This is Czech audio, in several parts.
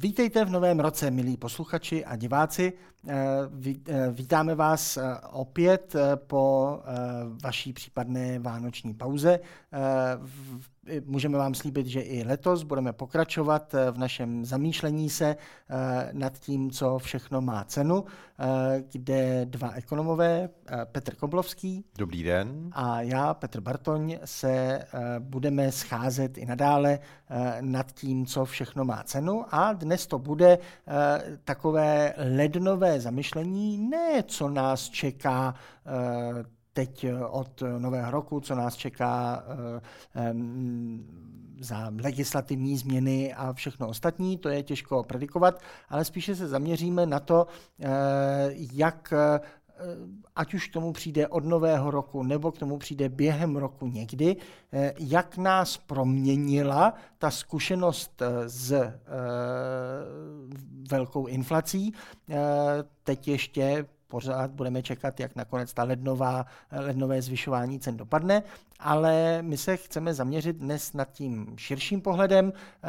Vítejte v novém roce, milí posluchači a diváci. Eh, eh, vítáme vás eh, opět po vaší případné vánoční pauze. Můžeme vám slíbit, že i letos budeme pokračovat v našem zamýšlení se nad tím, co všechno má cenu, kde dva ekonomové, Petr Koblovský. Dobrý den. A já, Petr Bartoň, se budeme scházet i nadále nad tím, co všechno má cenu a dnes to bude takové lednové zamyšlení, ne co nás čeká eh, teď od nového roku, co nás čeká eh, za legislativní změny a všechno ostatní, to je těžko predikovat, ale spíše se zaměříme na to, eh, jak Eh, ať už k tomu přijde od nového roku, nebo k tomu přijde během roku někdy, eh, jak nás proměnila ta zkušenost eh, s velkou inflací. Teď ještě pořád budeme čekat, jak nakonec ta lednová, lednové zvyšování cen dopadne, ale my se chceme zaměřit dnes nad tím širším pohledem, eh,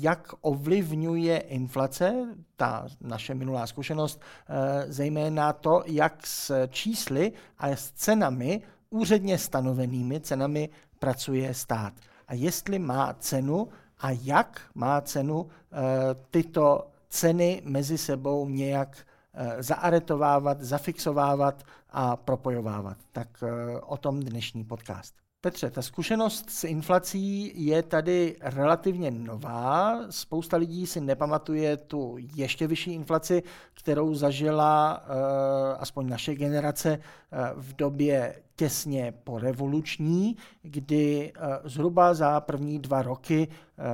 jak ovlivňuje inflace, ta naše minulá zkušenost, eh, zejména to, jak s čísly a s cenami, úředně stanovenými cenami pracuje stát. A jestli má cenu a jak má cenu eh, tyto ceny mezi sebou nějak zaaretovávat, zafixovávat a propojovávat. Tak eh, o tom dnešní podcast. Petře, ta zkušenost s inflací je tady relativně nová. Spousta lidí si nepamatuje tu ještě vyšší inflaci, kterou zažila uh, aspoň naše generace uh, v době těsně po revoluční, kdy uh, zhruba za první dva roky uh,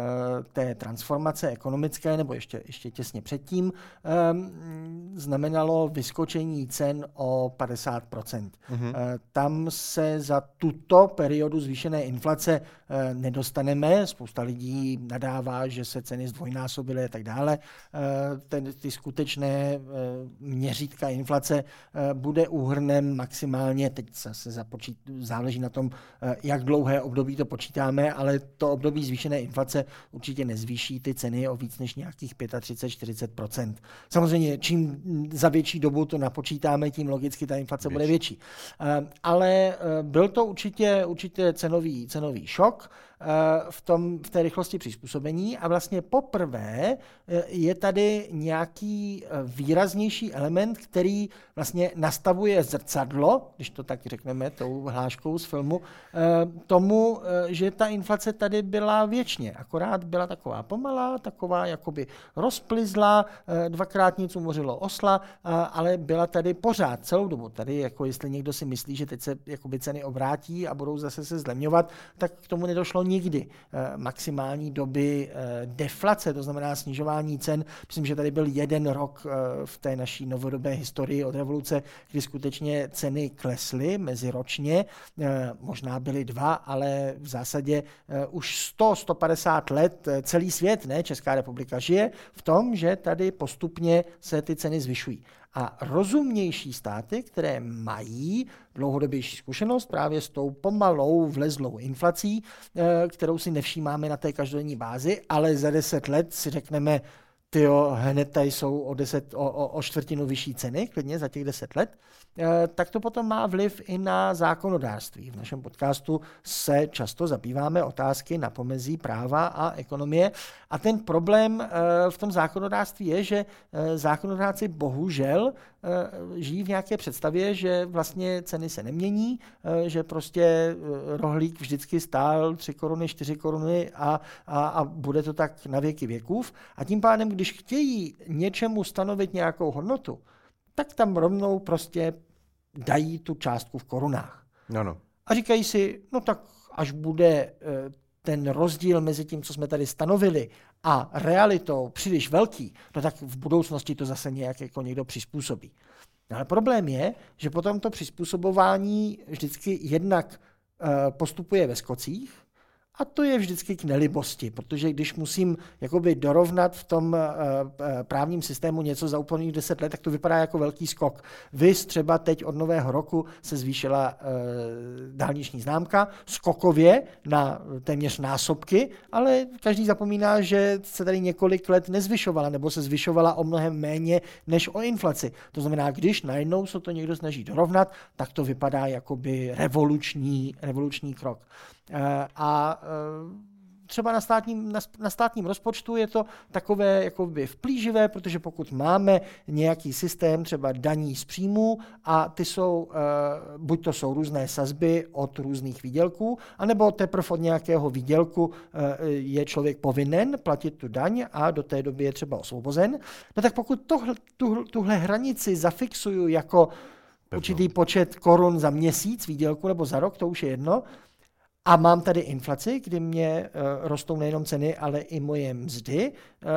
té transformace ekonomické, nebo ještě, ještě těsně předtím, um, znamenalo vyskočení cen o 50%. Mm-hmm. Tam se za tuto periodu zvýšené inflace nedostaneme. Spousta lidí nadává, že se ceny zdvojnásobily a tak dále. Ten, ty skutečné měřítka inflace bude úhrnem maximálně, teď se započít, záleží na tom, eh, jak dlouhé období to počítáme, ale to období zvýšené inflace určitě nezvýší ty ceny o víc než nějakých 35-40% Samozřejmě, čím za větší dobu to napočítáme, tím logicky ta inflace větší. bude větší. Eh, ale eh, byl to určitě, určitě cenový, cenový šok v, tom, v té rychlosti přizpůsobení a vlastně poprvé je tady nějaký výraznější element, který vlastně nastavuje zrcadlo, když to tak řekneme, tou hláškou z filmu, eh, tomu, eh, že ta inflace tady byla věčně. Akorát byla taková pomalá, taková jakoby rozplizla, eh, dvakrát nic umořilo osla, ale byla tady pořád celou dobu. Tady, jako jestli někdo si myslí, že teď se jakoby ceny obrátí a budou zase se zlemňovat, tak k tomu nedošlo nikdy. Maximální doby deflace, to znamená snižování cen, myslím, že tady byl jeden rok v té naší novodobé historii od revoluce, kdy skutečně ceny klesly mezi ročně, eh, možná byly dva, ale v zásadě eh, už 100-150 let eh, celý svět, ne Česká republika, žije v tom, že tady postupně se ty ceny zvyšují. A rozumnější státy, které mají dlouhodobější zkušenost právě s tou pomalou vlezlou inflací, kterou si nevšímáme na té každodenní bázi, ale za deset let si řekneme, tyjo, hned tady jsou o, deset, o, o, o čtvrtinu vyšší ceny, klidně za těch deset let, eh, tak to potom má vliv i na zákonodárství. V našem podcastu se často zabýváme otázky na pomezí práva a ekonomie a ten problém eh, v tom zákonodárství je, že eh, zákonodárci bohužel žijí v nějaké představě, že vlastně ceny se nemění, že prostě rohlík vždycky stál 3 koruny, 4 koruny a, a, a bude to tak na věky věkův. A tím pádem, když chtějí něčemu stanovit nějakou hodnotu, tak tam rovnou prostě dají tu částku v korunách. No, no. A říkají si, no tak až bude eh, ten rozdíl mezi tím, co jsme tady stanovili a realitou příliš velký, no tak v budoucnosti to zase nějak jako někdo přizpůsobí. No ale problém je, že potom to přizpůsobování vždycky jednak eh, postupuje ve skocích, A to je vždycky k nelibosti, protože když musím jakoby dorovnat v tom právním systému něco za úplných 10 let, tak to vypadá jako velký skok. Vy třeba teď od nového roku se zvýšila dálniční známka skokově na téměř násobky, ale každý zapomíná, že se tady několik let nezvyšovala, nebo se zvyšovala o mnohem méně než o inflaci. To znamená, když najednou se to někdo snaží dorovnat, tak to vypadá jakoby revoluční, revoluční krok. Eh, a eh, třeba na státním, na, na státním rozpočtu je to takové jakoby vplíživé, protože pokud máme nějaký systém třeba daní z příjmů a ty jsou, uh, buď to jsou různé sazby od různých výdělků, anebo teprve od nějakého výdělku je člověk povinen platit tu daň a do té doby je třeba osvobozen, no tak pokud tohle, tuhle, tuhle hranici zafixuju jako určitý počet korun za měsíc výdělku nebo za rok, to už je jedno, a mám tady inflaci, kdy mě uh, rostou nejenom ceny, ale i moje mzdy, uh,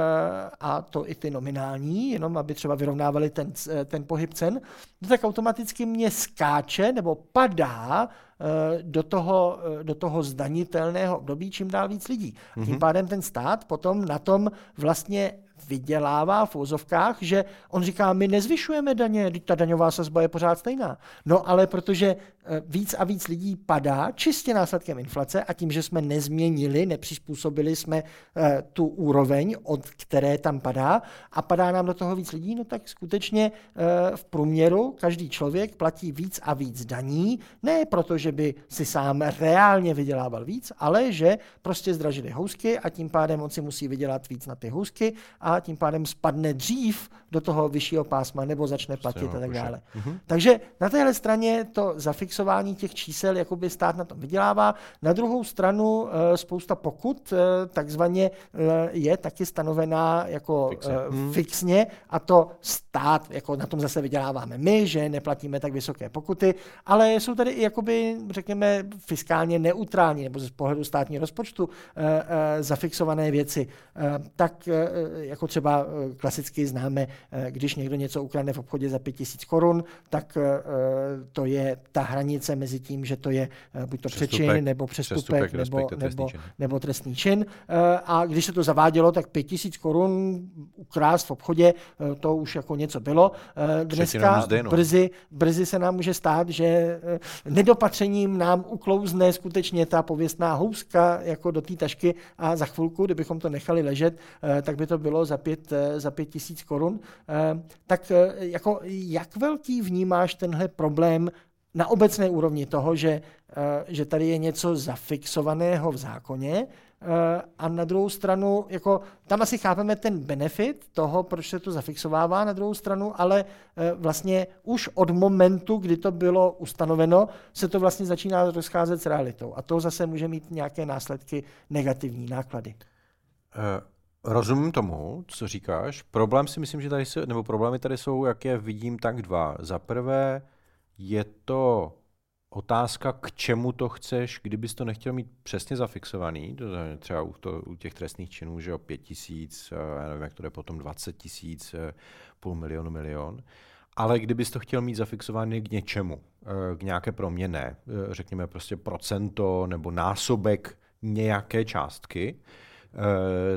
a to i ty nominální, jenom aby třeba vyrovnávali ten, ten pohyb cen, no tak automaticky mě skáče nebo padá uh, do toho, do toho zdanitelného období čím dál víc lidí. Mm-hmm. Tím pádem ten stát potom na tom vlastně vydělává v úzovkách, že on říká, my nezvyšujeme daně, ta daňová sazba je pořád stejná. No ale protože eh, víc a víc lidí padá čistě následkem inflace a tím, že jsme nezměnili, nepřizpůsobili jsme eh, tu úroveň, od které tam padá a padá nám do toho víc lidí, no tak skutečně eh, v průměru každý člověk platí víc a víc daní, ne proto, že by si sám reálně vydělával víc, ale že prostě zdražili housky a tím pádem on si musí vydělat víc na ty housky a tím pádem spadne dřív do toho vyššího pásma nebo začne platit a tak dále. Mhm. Takže na téhle straně to zafixování těch čísel jakoby stát na tom vydělává. Na druhou stranu eh, spousta pokut eh, takzvaně eh, je taky stanovená jako hmm. fixně a to stát, jako na tom zase vyděláváme my, že neplatíme tak vysoké pokuty, ale jsou tady i jakoby, řekněme, fiskálně neutrální nebo z pohledu státního rozpočtu zafixované věci. Tak jako třeba eh, klasicky známe, eh, když někdo něco ukradne v obchodě za 5000 korun, tak eh, to je ta hranice mezi tím, že to je buď to přečin, nebo přestupek, přestupek nebo, nebo, čin. nebo trestný čin. A když se to zavádělo, tak 5000 korun ukrást v obchodě, to už jako něco bylo. Dneska no. brzy, brzy se nám může stát, že nedopatřením nám uklouzne skutečně ta pověstná houska jako do té tašky a za chvilku, kdybychom to nechali ležet, tak by to bylo za pět, eh, za pět tisíc korun. Eh, tak eh, jako jak velký vnímáš tenhle problém na obecné úrovni toho, že, že tady je něco zafixovaného v zákoně a na druhou stranu, jako tam asi chápeme ten benefit toho, proč se to zafixovává na druhou stranu, ale vlastně už od momentu, kdy to bylo ustanoveno, se to vlastně začíná rozcházet s realitou. A to zase může mít nějaké následky negativní náklady. Rozumím tomu, co říkáš. Problém si myslím, že tady jsou, nebo problémy tady jsou, jak je vidím, tak dva. Za prvé je to otázka, k čemu to chceš, kdybys to nechtěl mít přesně zafixovaný, to třeba u, to, u těch trestných činů, že o pět tisíc, já nevím, jak to je potom 20 tisíc, půl milionu, milion, ale kdybys to chtěl mít zafixovaný k něčemu, k nějaké proměně, řekněme prostě procento nebo násobek nějaké částky, Eh,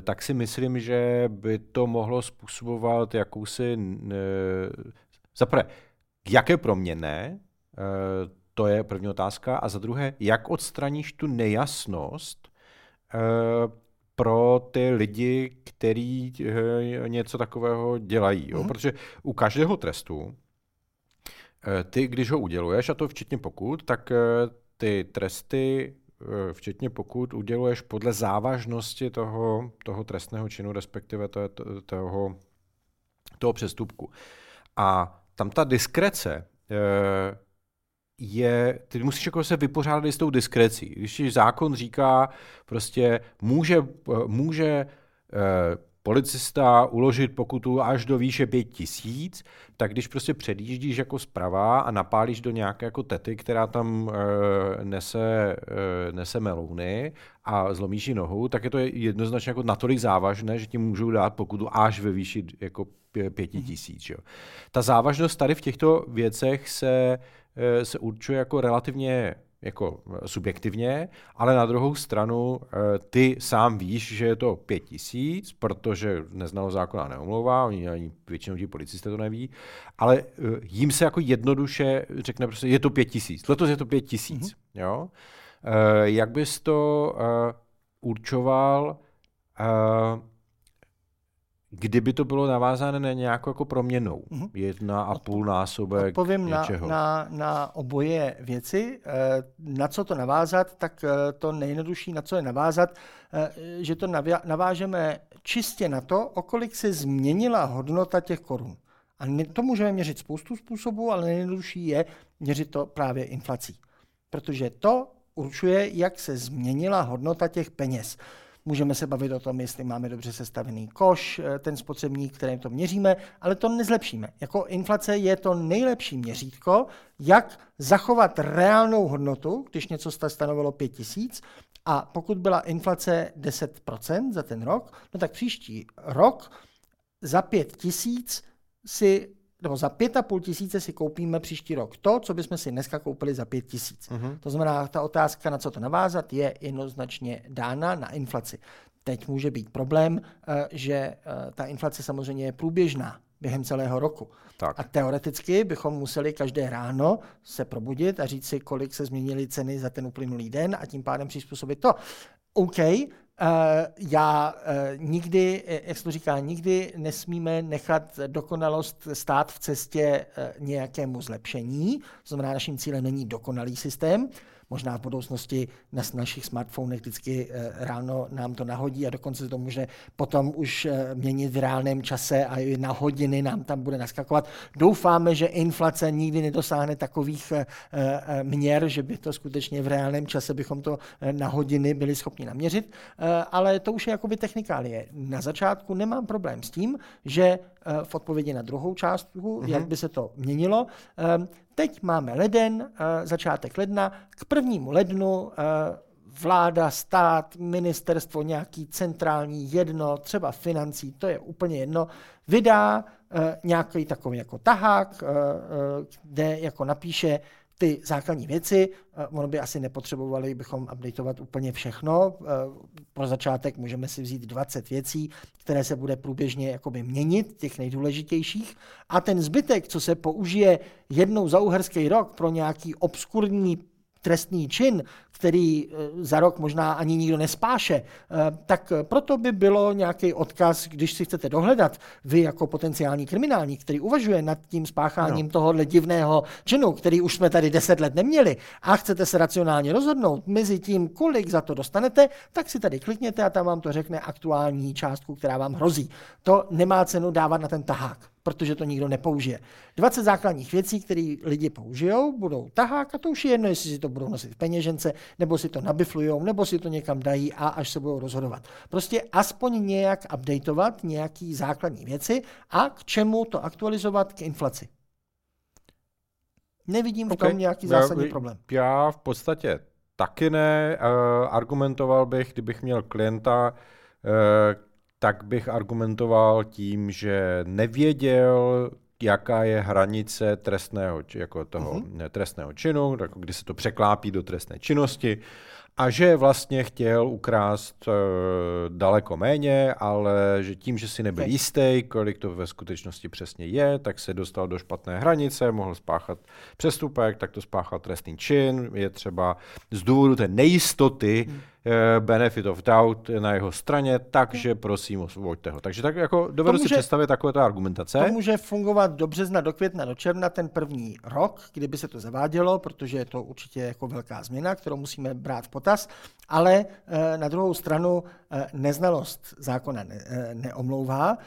tak si myslím, že by to mohlo způsobovat jakousi... Zaprvé, jaké proměny, eh, to je první otázka. A za druhé, jak odstraníš tu nejasnost eh, pro ty lidi, kteří něco takového dělají. Jo? Mm. Protože u každého trestu, ty, když ho uděluješ, a to včetně pokud, tak ty tresty Eh, včetně pokud uděluješ podle závažnosti toho, toho trestného činu, respektive toho, toho, toho přestupku. A tam ta diskrece eh, je, ty musíš jako se vypořádat s tou diskrecí. Když zákon říká, prostě může, eh, může policista uložit pokutu až do výše pět tisíc, tak když prostě předjíždíš jako zprava a napálíš do nějaké jako tety, která tam e, nese, e, nese melouny a zlomíš jí nohu, tak je to jednoznačně jako natolik závažné, že ti můžou dát pokutu až ve výši jako pěti mhm. tisíc. Jo. Ta závažnost tady v těchto věcech se, e, se určuje jako relativně jako subjektivně, ale na druhou stranu ty sám víš, že je to pět tisíc, protože neznalo zákona neomlouvá, oni ani většinou ti policisté to neví, ale jim se jako jednoduše řekne prostě, je to pět tisíc, letos je to pět tisíc, mm-hmm. jo. Jak bys to určoval, kdyby to bylo navázané na nějakou jako proměnou, mm-hmm. jedna a půl násobek Odpovím něčeho. Na, na, na oboje věci. Eh, na co to navázat, tak eh, to nejjednodušší, na co je navázat, eh, že to navážeme čistě na to, o kolik se změnila hodnota těch korun. A to můžeme měřit spoustu způsobů, ale nejjednodušší je měřit to právě inflací. Protože to určuje, jak se změnila hodnota těch peněz. Můžeme se bavit o tom, jestli máme dobře sestavený koš, eh, ten spotřebník, kterým to měříme, ale to nezlepšíme. Jako inflace je to nejlepší měřítko, jak zachovat reálnou hodnotu, když něco stanovilo 5 tisíc, a pokud byla inflace 10% za ten rok, no tak příští rok za 5 tisíc si nebo za pět a půl tisíce si koupíme příští rok to, co bychom si dneska koupili za pět tisíc. Uh-huh. To znamená, ta otázka, na co to navázat, je jednoznačně dána na inflaci. Teď může být problém, eh, že eh, ta inflace samozřejmě je průběžná během celého roku. Tak. A teoreticky bychom museli každé ráno se probudit a říct si, kolik se změnily ceny za ten uplynulý den a tím pádem přizpůsobit to. OK, já eh, nikdy, eh, jak se to říká, nikdy nesmíme nechat dokonalost stát v cestě nějakému zlepšení. To znamená, naším cílem není dokonalý systém, Možná v budoucnosti na našich smartfonech vždycky eh, ráno nám to nahodí a dokonce to může potom už eh, měnit v reálném čase a i na hodiny nám tam bude naskakovat. Doufáme, že inflace nikdy nedosáhne takových eh, měr, že by to skutečně v reálném čase bychom to na hodiny byli schopni naměřit, ale to už je jakoby technikálie. Na začátku nemám problém s tím, že v odpovědi na druhou částku, mm-hmm. jak by se to měnilo, Teď máme leden, eh, začátek ledna. K prvnímu lednu eh, vláda, stát, ministerstvo, nějaký centrální jedno, třeba financí, to je úplně jedno, vydá eh, nějaký takový jako tahák, kde jako napíše, ty základní věci. Eh, ono by asi nepotřebovali bychom updateovat úplně všechno. Eh, pro začátek můžeme si vzít 20 věcí, které se bude průběžně jakoby měnit, těch nejdůležitějších. A ten zbytek, co se použije jednou za uherský rok pro nějaký obskurní trestný čin, který eh, za rok možná ani nikdo nespáše, eh, tak proto by bylo nějaký odkaz, když si chcete dohledat, vy jako potenciální kriminální, který uvažuje nad tím spácháním no. tohohle divného činu, který už jsme tady deset let neměli a chcete se racionálně rozhodnout mezi tím, kolik za to dostanete, tak si tady klikněte a tam vám to řekne aktuální částku, která vám hrozí. To nemá cenu dávat na ten tahák protože to nikdo nepoužije. 20 základních věcí, které lidi použijou, budou tahák a to už je jedno, jestli si to budou nosit v peněžence, nebo si to nabiflujou, nebo si to někam dají a až se budou rozhodovat. Prostě aspoň nějak updateovat nějaký základní věci a k čemu to aktualizovat k inflaci. Nevidím okay. v tom nějaký zásadní já, problém. Já v podstatě taky ne. Uh, argumentoval bych, kdybych měl klienta, uh, tak bych argumentoval tím, že nevěděl, jaká je hranice trestného, jako toho uh-huh. trestného činu, kdy se to překlápí do trestné činnosti a že vlastně chtěl ukrást uh, daleko méně, ale že tím, že si nebyl jistý, kolik to ve skutečnosti přesně je, tak se dostal do špatné hranice, mohl spáchat přestupek, tak to spáchal trestný čin, je třeba z důvodu té nejistoty, Eh, benefit of doubt na jeho straně, takže prosím osvoboďte ho. Takže tak jako dovedu může, si představit takovéto argumentace. To může fungovat do března, do května, do června, ten první rok, kdyby se to zavádělo, protože je to určitě jako velká změna, kterou musíme brát v potaz, ale eh, na druhou stranu eh, neznalost zákona neomlouvá,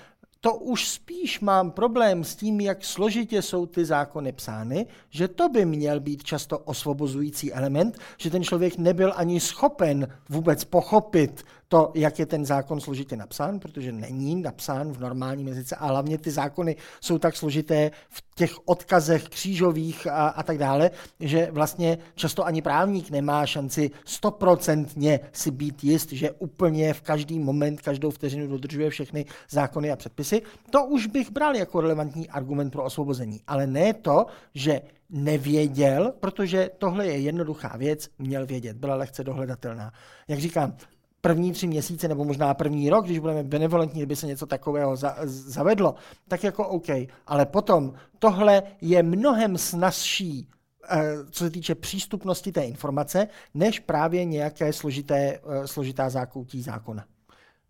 to už spíš mám problém s tím, jak složitě jsou ty zákony psány, že to by měl být často osvobozující element, že ten člověk nebyl ani schopen vůbec pochopit to, jak je ten zákon složitě napsán, protože není napsán v normálním jazyce a hlavně ty zákony jsou tak složité v těch odkazech křížových a, a tak dále, že vlastně často ani právník nemá šanci stoprocentně si být jist, že úplně v každý moment, každou vteřinu dodržuje všechny zákony a předpisy. To už bych bral jako relevantní argument pro osvobození, ale ne to, že nevěděl, protože tohle je jednoduchá věc, měl vědět, byla lehce dohledatelná. Jak říkám, první tři měsíce nebo možná první rok, když budeme benevolentní, kdyby se něco takového za, zavedlo, tak jako OK. Ale potom tohle je mnohem snazší, eh, co se týče přístupnosti té informace, než právě nějaké složité, eh, složitá zákoutí zákona.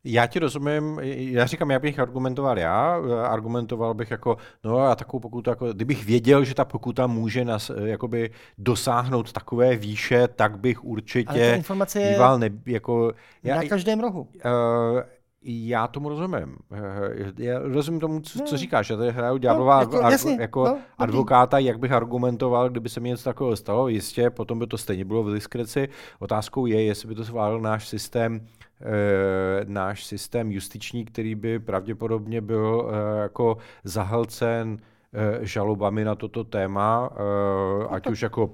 Já ti rozumím, já říkám, já bych argumentoval já, argumentoval bych jako, no a takovou pokutu, jako, kdybych věděl, že ta pokuta může nas, jakoby dosáhnout takové výše, tak bych určitě Ale ta informace díval, ne, jako, já, na každém rohu. Uh, já tomu rozumím. Já rozumím tomu, co, co říkáš. Já tady hraju ďáblová no, jako, jasně, jako no, advokáta, jak bych argumentoval, kdyby se mi něco takového stalo. Jistě, potom by to stejně bylo v diskreci. Otázkou je, jestli by to zvládl náš systém náš systém justiční, který by pravděpodobně byl e, jako zahlcen e, žalobami na toto téma, e, ať už jako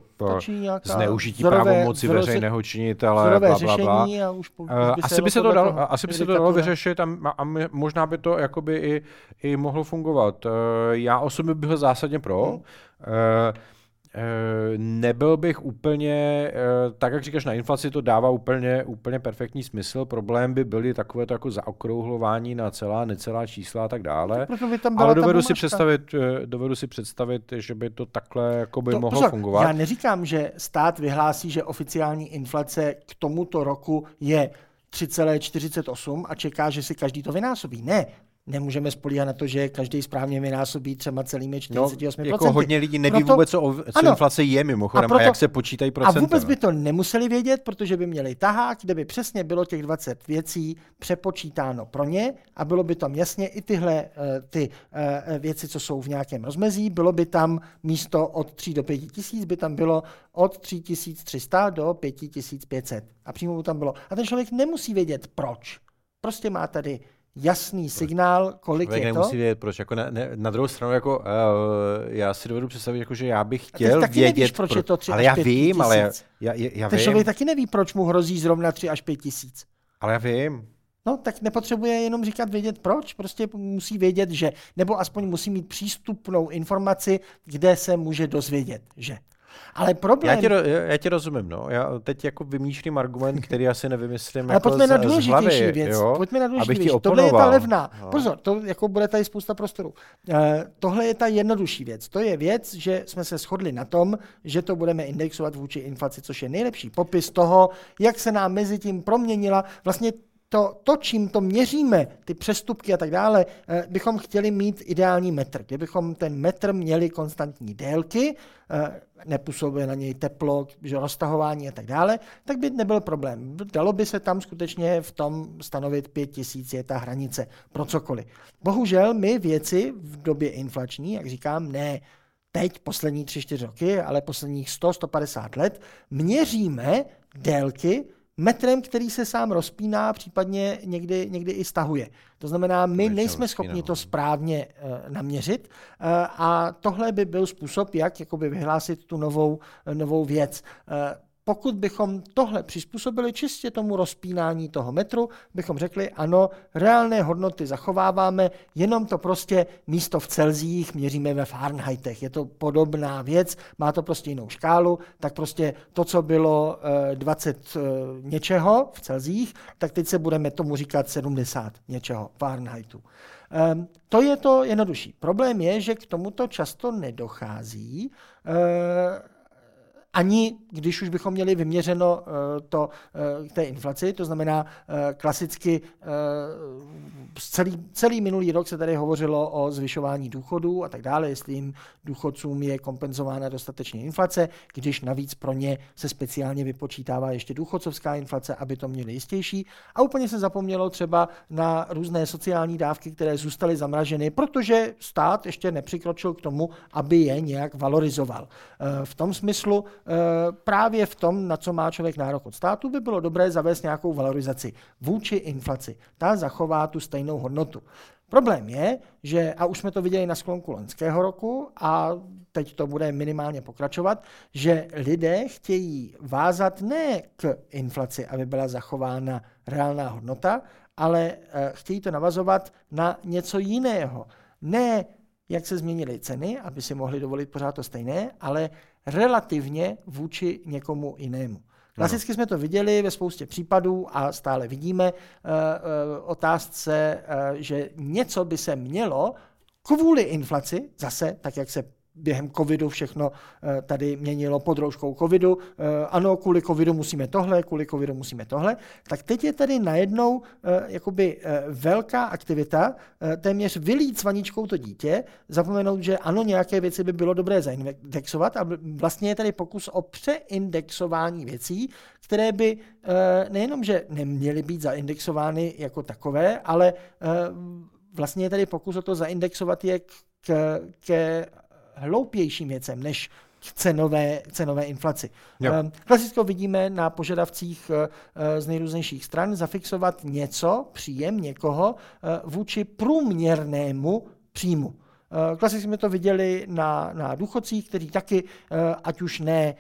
zneužití vzorové, pravomoci vzorové, veřejného činitele, bla, bla, bla. A už, už by asi by se to dalo, asi by se to dalo vyřešit a, a možná by to jakoby i, i mohlo fungovat. Já osobně bych byl zásadně pro. Hmm. Eh, nebyl bych úplně, eh, tak jak říkáš, na inflaci to dává úplně, úplně perfektní smysl. Problém by byly takové to jako zaokrouhlování na celá, necelá čísla a tak dále. By tam Ale dovedu si, představit, eh, dovedu si představit, že by to takhle jako by to, mohlo pozor, fungovat. Já neříkám, že stát vyhlásí, že oficiální inflace k tomuto roku je 3,48 a čeká, že si každý to vynásobí. Ne, nemůžeme spolíhat na to, že každý správně vynásobí třeba celými 48%. No, jako hodně lidí neví proto, vůbec, co, co ano, inflace je mimochodem a, proto, a jak se počítají procenta. A vůbec by to nemuseli vědět, protože by měli tahák, kde by přesně bylo těch 20 věcí přepočítáno pro ně a bylo by tam jasně i tyhle eh, ty eh, věci, co jsou v nějakém rozmezí, bylo by tam místo od 3 do 5 tisíc, by tam bylo od 3300 do 5500. A přímo by tam bylo. A ten člověk nemusí vědět proč. Prostě má tady jasný signál, kolik je to. nemusí vědět, proč. Jako na, ne, na druhou stranu, jako, uh, já si dovedu představit, jako, že já bych chtěl taky vědět, nevíš, proč, proč je to 3 ale já vím, ale já, já, já Ten vím. člověk taky neví, proč mu hrozí zrovna 3 až 5 tisíc. Ale já vím. No, tak nepotřebuje jenom říkat vědět proč, prostě musí vědět, že, nebo aspoň musí mít přístupnou informaci, kde se může dozvědět, že. Ale problém... Já tě, já tě rozumím, no. Já teď jako vymýšlím argument, který asi nevymyslím Ale jako pojďme z, na důležitější hlavy, věc. Jo? Pojďme na důležitější věc. Tohle je ta levná. No. Pozor, to jako bude tady spousta prostoru. Uh, tohle je ta jednodušší věc. To je věc, že jsme se shodli na tom, že to budeme indexovat vůči inflaci, což je nejlepší popis toho, jak se nám mezi tím proměnila vlastně to, to, čím to měříme, ty přestupky a tak dále, eh, bychom chtěli mít ideální metr. Kdybychom ten metr měli konstantní délky, eh, nepůsobuje na něj teplo, že roztahování a tak dále, tak by nebyl problém. Dalo by se tam skutečně v tom stanovit 5000 je ta hranice pro cokoliv. Bohužel my věci v době inflační, jak říkám, ne teď poslední 3-4 roky, ale posledních 100-150 let, měříme délky metrem, který se sám rozpíná, případně někdy, někdy i stahuje. To znamená, my nejsme schopni to správně uh, naměřit uh, a tohle by byl způsob, jak jakoby vyhlásit tu novou, novou věc. Uh, pokud bychom tohle přizpůsobili čistě tomu rozpínání toho metru, bychom řekli, ano, reálné hodnoty zachováváme, jenom to prostě místo v Celzích měříme ve Fahrenheitech. Je to podobná věc, má to prostě jinou škálu, tak prostě to, co bylo 20 eh, něčeho v Celzích, tak teď se budeme tomu říkat 70 něčeho Fahrenheitu. Um, to je to jednodušší. Problém je, že k tomuto často nedochází. Ani když už bychom měli vyměřeno eh, to k eh, té inflaci, to znamená eh, klasicky celý, celý minulý rok se tady hovořilo o zvyšování důchodů a tak dále, jestli jim důchodcům je kompenzována dostatečně inflace, když navíc pro ně se speciálně vypočítává ještě důchodcovská inflace, aby to měli jistější. A úplně se zapomnělo třeba na různé sociální dávky, které zůstaly zamraženy, protože stát ještě nepřikročil k tomu, aby je nějak valorizoval. V tom smyslu právě v tom, na co má člověk nárok od státu, by bylo dobré zavést nějakou valorizaci vůči inflaci. Ta zachová tu stejnou hodnotu. Problém je, že, a už jsme to viděli na sklonku loňského roku a teď to bude minimálně pokračovat, že lidé chtějí vázat ne k inflaci, aby byla zachována reálná hodnota, ale eh, chtějí to navazovat na něco jiného. Ne jak se změnily ceny, aby si mohli dovolit pořád to stejné, ale relativně vůči někomu jinému. Klasicky jsme to viděli ve spoustě případů a stále vidíme uh, uh, otázce, uh, že něco by se mělo kvůli inflaci, zase tak, jak se během covidu všechno eh, tady měnilo pod rouškou covidu. Eh, ano, kvůli covidu musíme tohle, kvůli covidu musíme tohle. Tak teď je tady najednou eh, jakoby velká aktivita, téměř vylít s vaničkou to dítě, zapomenout, že ano, nějaké věci by bylo dobré zaindexovat a vlastně je tady pokus o přeindexování věcí, které by nejenom, že neměly být zaindexovány jako takové, ale vlastně je tady pokus o to zaindexovat je k, ke hloupějším věcem než cenové, cenové inflaci. Jo. Ehm, Klasicky vidíme na požadavcích eh, eh, z nejrůznějších stran zafixovat něco, příjem někoho eh, vůči průměrnému příjmu. Klasicky jsme to viděli na, na důchodcích, kteří taky, ať už ne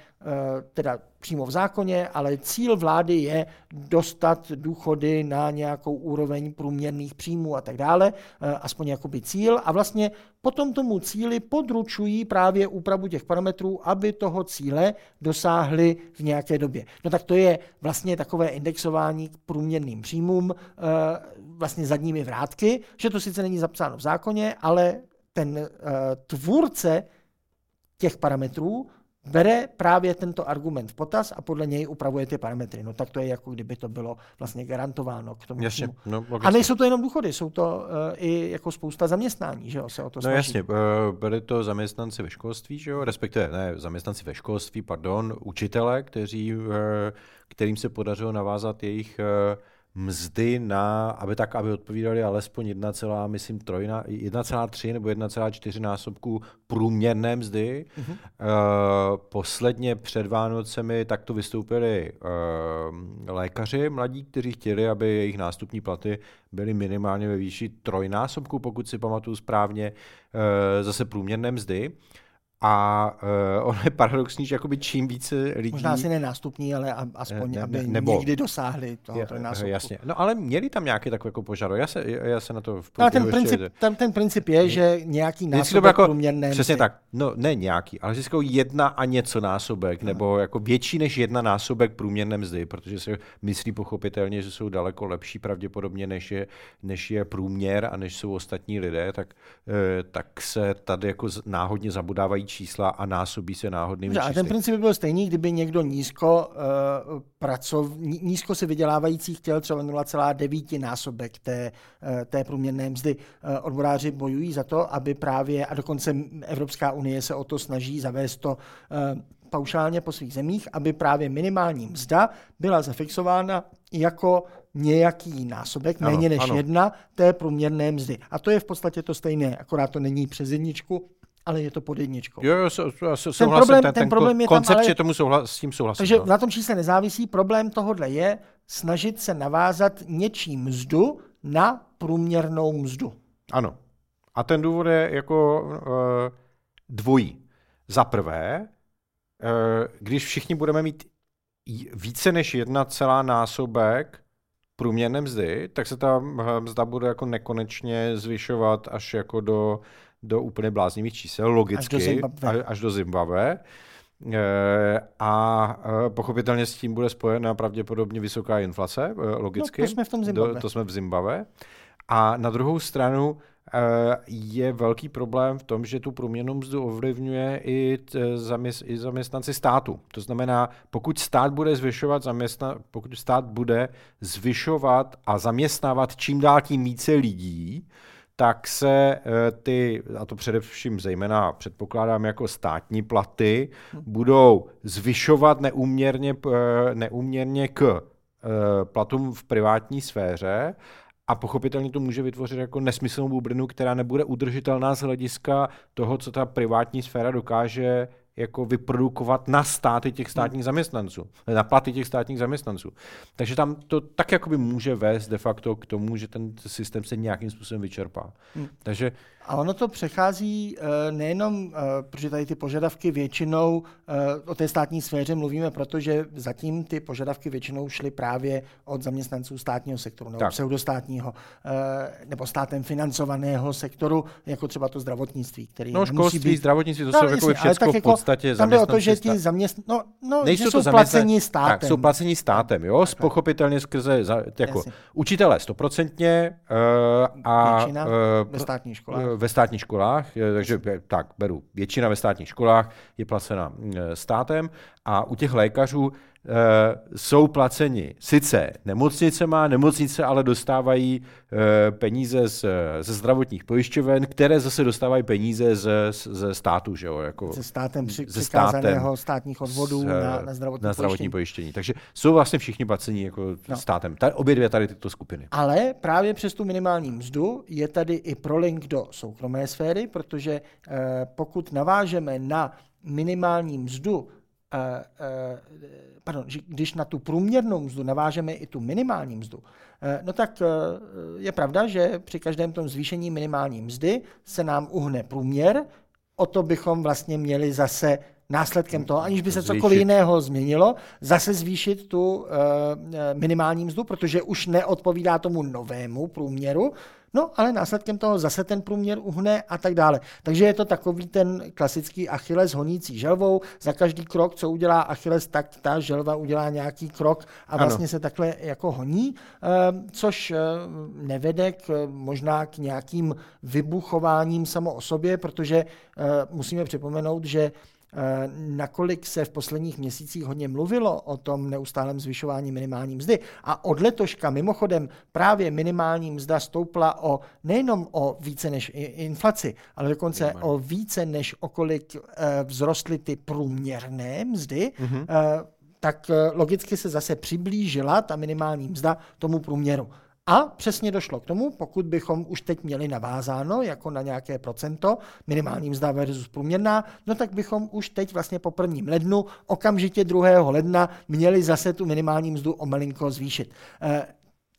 teda přímo v zákoně, ale cíl vlády je dostat důchody na nějakou úroveň průměrných příjmů a tak dále, eh, aspoň jakoby cíl. A vlastně potom tomu cíli područují právě úpravu těch parametrů, aby toho cíle dosáhli v nějaké době. No tak to je vlastně takové indexování k průměrným příjmům eh, vlastně zadními vrátky, že to sice není zapsáno v zákoně, ale ten eh, tvůrce těch parametrů bere právě tento argument v potaz a podle něj upravuje ty parametry. No tak to je jako kdyby to bylo vlastně garantováno k tomu. Jasně, no, a nejsou to jenom důchody, jsou to uh, i jako spousta zaměstnání, že jo, se o to No jasně, uh, byli to zaměstnanci ve školství, že jo, respektive ne, zaměstnanci ve školství, pardon, učitele, kteří, uh, kterým se podařilo navázat jejich uh, mzdy na, aby tak, aby odpovídali alespoň 1, myslím, 1,3 nebo 1,4 násobku průměrné mzdy. Mm-hmm. Uh, posledně před Vánocemi takto vystoupili uh, lékaři mladí, kteří chtěli, aby jejich nástupní platy byly minimálně ve výši trojnásobku, pokud si pamatuju správně, uh, zase průměrné mzdy. Uh, a uh, ono je paradoxní, že jakoby čím více lidí... Možná asi nenástupní, ale aspoň, ne, ne, aby nebo, někdy dosáhli toho je, trojnásobku. Jasně. No ale měli tam nějaký takový jako požadavek. Já se, já se na to v no, ten princip, ten, ten princip je, že nějaký násobek jako, průměrné... Přesně tak. No ne nějaký, ale získou jedna a něco násobek, no. nebo jako větší než jedna násobek průměrné mzdy, protože se myslí pochopitelně, že jsou daleko lepší pravděpodobně, než je, než je průměr a než jsou ostatní lidé, tak, eh, tak se tady jako náhodně zabudávají čísla a násobí se náhodnými čísly. A ten princip by byl stejný, kdyby někdo nízko, uh, pracov, nízko si vydělávající chtěl třeba 0,9 násobek té, uh, té průměrné mzdy. Uh, odboráři bojují za to, aby právě, a dokonce Evropská unie se o to snaží zavést to uh, paušálně po svých zemích, aby právě minimální mzda byla zafixována jako nějaký násobek, ano, méně než ano. jedna té průměrné mzdy. A to je v podstatě to stejné, akorát to není přes jedničku, ale je to pod jedničkou. Jo, jo, já se ten problém, ten, ten, ten problém je koncept, tam, ale, tomu souhlas, s tím souhlasím. Takže no. na tom čísle nezávisí. Problém tohohle je snažit se navázat něčí mzdu na průměrnou mzdu. Ano. A ten důvod je jako uh, dvojí. Za prvé, uh, když všichni budeme mít více než jedna celá násobek průměrné mzdy, tak se ta mzda bude jako nekonečně zvyšovat až jako do do úplně bláznivých čísel, logicky, až do Zimbabwe. Až do Zimbabwe. E, a e, pochopitelně s tím bude spojena pravděpodobně vysoká inflace, e, logicky. No, to jsme v tom Zimbabwe. Do, to jsme v Zimbabwe. A na druhou stranu je velký problém v tom, že tu průměrnou mzdu ovlivňuje i, zaměst, i zaměstnanci státu. To znamená, pokud stát bude zvyšovat zaměstna, pokud stát bude zvyšovat a zaměstnávat čím dál tím více lidí, tak se eh, ty, a to především zejména předpokládám jako státní platy, budou zvyšovat neúměrně, eh, neúměrně k eh, platům v privátní sféře a pochopitelně to může vytvořit jako nesmyslnou bublinu, která nebude udržitelná z hlediska toho, co ta privátní sféra dokáže jako vyprodukovat na státy těch státních zaměstnanců, na platy těch státních zaměstnanců. Takže tam to tak jakoby může vést de facto k tomu, že ten systém se nějakým způsobem vyčerpá. Hmm. Takže a ono to přechází eh, nejenom, eh, protože tady ty požadavky většinou eh, o té státní sféře mluvíme, protože zatím ty požadavky většinou šly právě od zaměstnanců státního sektoru nebo tak. pseudostátního nebo státem financovaného sektoru, jako třeba to zdravotnictví, který No školství, být... zdravotnictví, to no, jsou jako všechno v podstatě jako, Tam jde o to, že ti zaměst... no, no, Nejsou že jsou placení státem. Tak, jsou placení státem, jo, tak, pochopitelně skrze jako učitelé stoprocentně uh, a Většina uh, ve státních školách ve státních školách, takže tak beru, většina ve státních školách je placena státem a u těch lékařů jsou placeni sice nemocnicema, nemocnice ale dostávají e, peníze z, ze zdravotních pojišťoven, které zase dostávají peníze ze, ze státu, že jo? Jako, ze státem při, ze státem státních odvodů z, na, na, zdravotní, na zdravotní pojištění. pojištění. Takže jsou vlastně všichni placeni jako no. státem. Tady, obě dvě tady tyto skupiny. Ale právě přes tu minimální mzdu je tady i prolink do soukromé sféry, protože e, pokud navážeme na minimální mzdu pardon, když na tu průměrnou mzdu navážeme i tu minimální mzdu, eh, no tak eh, je pravda, že při každém tom zvýšení minimální mzdy se nám uhne průměr, o to bychom vlastně měli zase následkem toho, aniž by se zvýšit. cokoliv jiného změnilo, zase zvýšit tu minimální mzdu, protože už neodpovídá tomu novému průměru, No, ale následkem toho zase ten průměr uhne a tak dále. Takže je to takový ten klasický Achilles honící želvou. Za každý krok, co udělá Achilles, tak ta želva udělá nějaký krok a vlastně ano. se takhle jako honí, ehm, což eh, nevede k, možná k nějakým vybuchováním samo o sobě, protože eh, musíme připomenout, že Eh, nakolik se v posledních měsících hodně mluvilo o tom neustálém zvyšování minimální mzdy. A od letoška mimochodem právě minimální mzda stoupla o nejenom o více než inflaci, ale dokonce Jumé. o více než okolik eh, vzrostly ty průměrné mzdy, mm-hmm. tak logicky se zase přiblížila ta minimální mzda tomu průměru. A přesně došlo k tomu, pokud bychom už teď měli navázáno jako na nějaké procento, minimální mzda versus průměrná, no tak bychom už teď vlastně po prvním lednu, okamžitě 2. ledna, měli zase tu minimální mzdu o malinko zvýšit. Eh,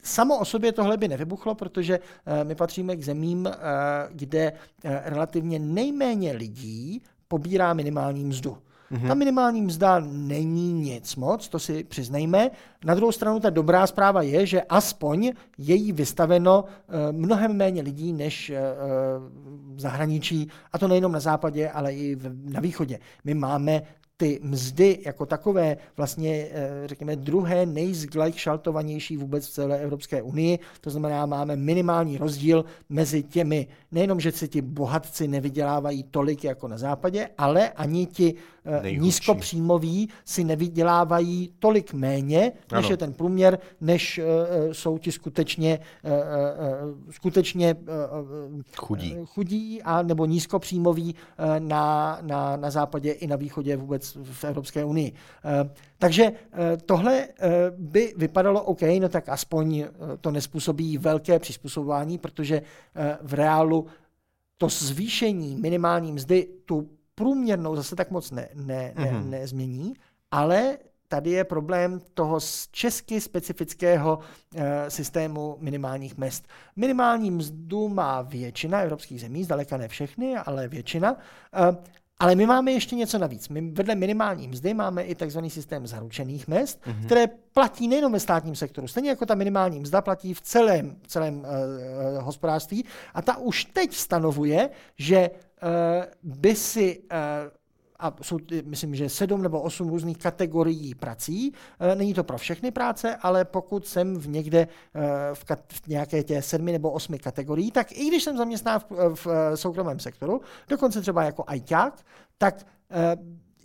samo o sobě tohle by nevybuchlo, protože eh, my patříme k zemím, eh, kde relativně nejméně lidí pobírá minimální mzdu. Mm-hmm. Ta minimální mzda není nic moc, to si přiznejme. Na druhou stranu ta dobrá zpráva je, že aspoň je jí vystaveno uh, mnohem méně lidí než uh, v zahraničí, a to nejenom na západě, ale i v, na východě. My máme ty mzdy jako takové vlastně, eh, řekněme, druhé nejzglajšaltovanější vůbec v celé Evropské unii. To znamená, máme minimální rozdíl mezi těmi, nejenom, že se ti bohatci nevydělávají tolik jako na západě, ale ani ti eh, Nejhudší. nízkopříjmoví si nevydělávají tolik méně, než ano. je ten průměr, než uh, jsou ti skutečně, uh, uh, skutečně uh, chudí. chudí a nebo nízkopříjmoví uh, na, na, na západě i na východě vůbec v Evropské unii. Eh, takže eh, tohle eh, by vypadalo OK, no tak aspoň to nespůsobí velké přizpůsobování, protože v reálu to zvýšení minimální mzdy tu průměrnou zase tak moc ne, ne, ne, mm-hmm. nezmění, ale tady je problém toho česky specifického e, systému minimálních mest. Minimální mzdu má většina evropských zemí, zdaleka ne všechny, ale většina. E, ale my máme ještě něco navíc. My vedle minimální mzdy máme i tzv. systém zaručených mest, mm-hmm. které platí nejenom ve státním sektoru. Stejně jako ta minimální mzda platí v celém, celém uh, hospodářství. A ta už teď stanovuje, že uh, by si uh, a jsou, myslím, že sedm nebo osm různých kategorií prací. Eh, není to pro všechny práce, ale pokud jsem v někde eh, v, kat, v nějaké těch sedmi nebo osmi kategorií, tak i když jsem zaměstná v, v eh, soukromém sektoru, dokonce třeba jako ajťák, tak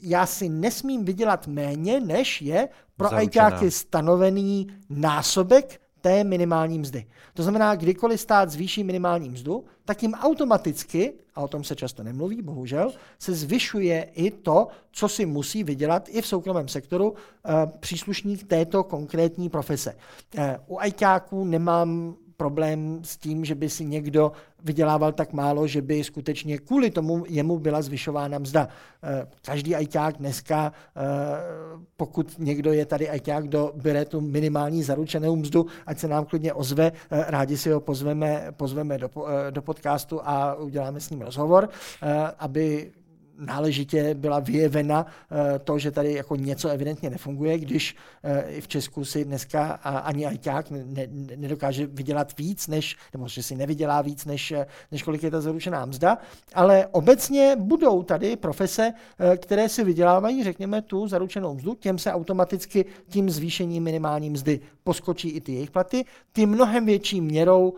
já si nesmím vydělat méně, než je pro ajťáky stanovený násobek té minimální mzdy. To znamená, kdykoliv stát zvýší minimální mzdu, tak jim automaticky, a o tom se často nemluví, bohužel, se zvyšuje i to, co si musí vydělat i v soukromém sektoru eh, příslušník této konkrétní profese. Eh, u ajťáků nemám problém s tím, že by si někdo vydělával tak málo, že by skutečně kvůli tomu jemu byla zvyšována mzda. Eh, každý ajťák dneska, eh, pokud někdo je tady ajťák, kdo bere tu minimální zaručenou mzdu, ať se nám klidně ozve, rádi si ho pozveme, pozveme do, do podcastu a uděláme s ním rozhovor, aby náležitě byla vyjevena eh, to, že tady jako něco evidentně nefunguje, když eh, v Česku si dneska ani ajťák nedokáže vydělat víc, než, nebo že si nevydělá víc, než, eh, než kolik je ta zaručená mzda, ale obecně budou tady profese, které si vydělávají, řekněme, tu zaručenou mzdu, těm se automaticky tím zvýšením minimální mzdy poskočí i ty jejich platy, ty mnohem větší měrou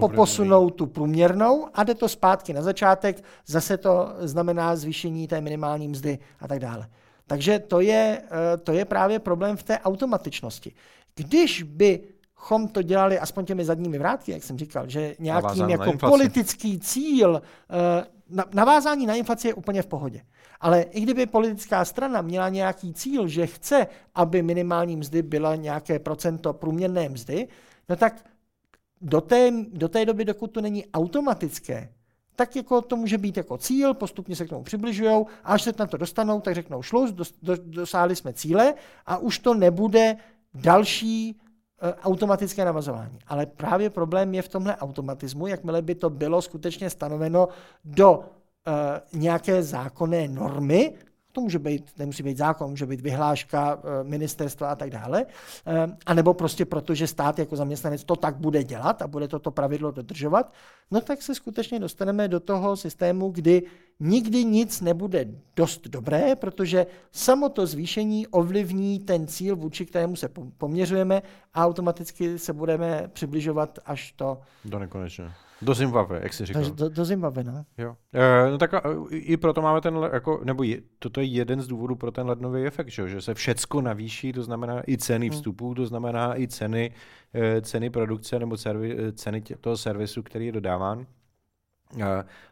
poposunou tu průměrnou a jde to zpátky na začátek, zase to znamená zvýšení té minimální mzdy a tak dále. Takže to je, eh, to je právě problém v té automatičnosti. Když by chom to dělali aspoň těmi zadními vrátky, jak jsem říkal, že nějakým jako politický cíl, eh, navázání na inflaci je úplně v pohodě. Ale i kdyby politická strana měla nějaký cíl, že chce, aby minimální mzdy byla nějaké procento průměrné mzdy, no tak do té, do té doby, dokud to není automatické, tak jako to může být jako cíl, postupně se k tomu přibližují, a až se na to dostanou, tak řeknou šluz, dos, do, dosáhli jsme cíle a už to nebude další e, automatické navazování. Ale právě problém je v tomhle automatismu, jakmile by to bylo skutečně stanoveno do e, nějaké zákonné normy, to může být, nemusí být zákon, může být vyhláška eh, ministerstva a tak dále. Eh, a nebo prostě proto, že stát jako zaměstnanec to tak bude dělat a bude toto pravidlo dodržovat, no tak se skutečně dostaneme do toho systému, kdy nikdy nic nebude dost dobré, protože samo to zvýšení ovlivní ten cíl, vůči kterému se poměřujeme a automaticky se budeme přibližovat až to... Do nekonečna. Do Zimbabwe, jak jsi říkal. Do, do Zimbabwe, no. Jo. E, no tak a, i proto máme ten, jako, nebo je, toto je jeden z důvodů pro ten lednový efekt, že, že se všecko navýší, to znamená i ceny hmm. vstupů, to znamená i ceny, e, ceny produkce nebo servi, e, ceny tě, toho servisu, který je dodáván.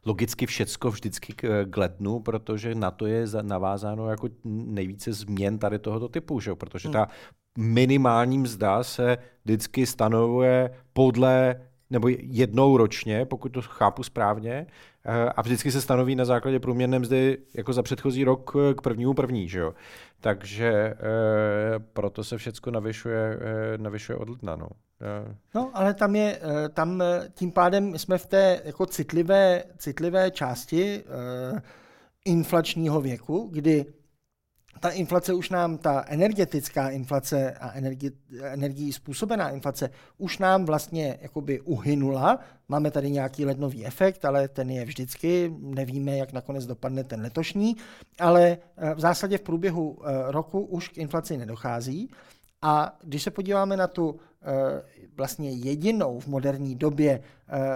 Logicky všecko vždycky k, k lednu, protože na to je navázáno jako nejvíce změn tady tohoto typu, že? protože hmm. ta minimální mzda se vždycky stanovuje podle nebo jednou ročně, pokud to chápu správně, eh, a vždycky se stanoví na základě průměrné mzdy jako za předchozí rok k prvnímu první, že jo. Takže e, proto se všechno navyšuje, navyšuje od ledna, no. No, ale tam je, tam tím pádem jsme v té jako citlivé, citlivé části inflačního věku, kdy ta inflace už nám, ta energetická inflace a energi, energií způsobená inflace už nám vlastně jakoby uhynula. Máme tady nějaký lednový efekt, ale ten je vždycky, nevíme, jak nakonec dopadne ten letošní, ale eh, v zásadě v průběhu eh, roku už k inflaci nedochází. A když se podíváme na tu eh, vlastně jedinou v moderní době,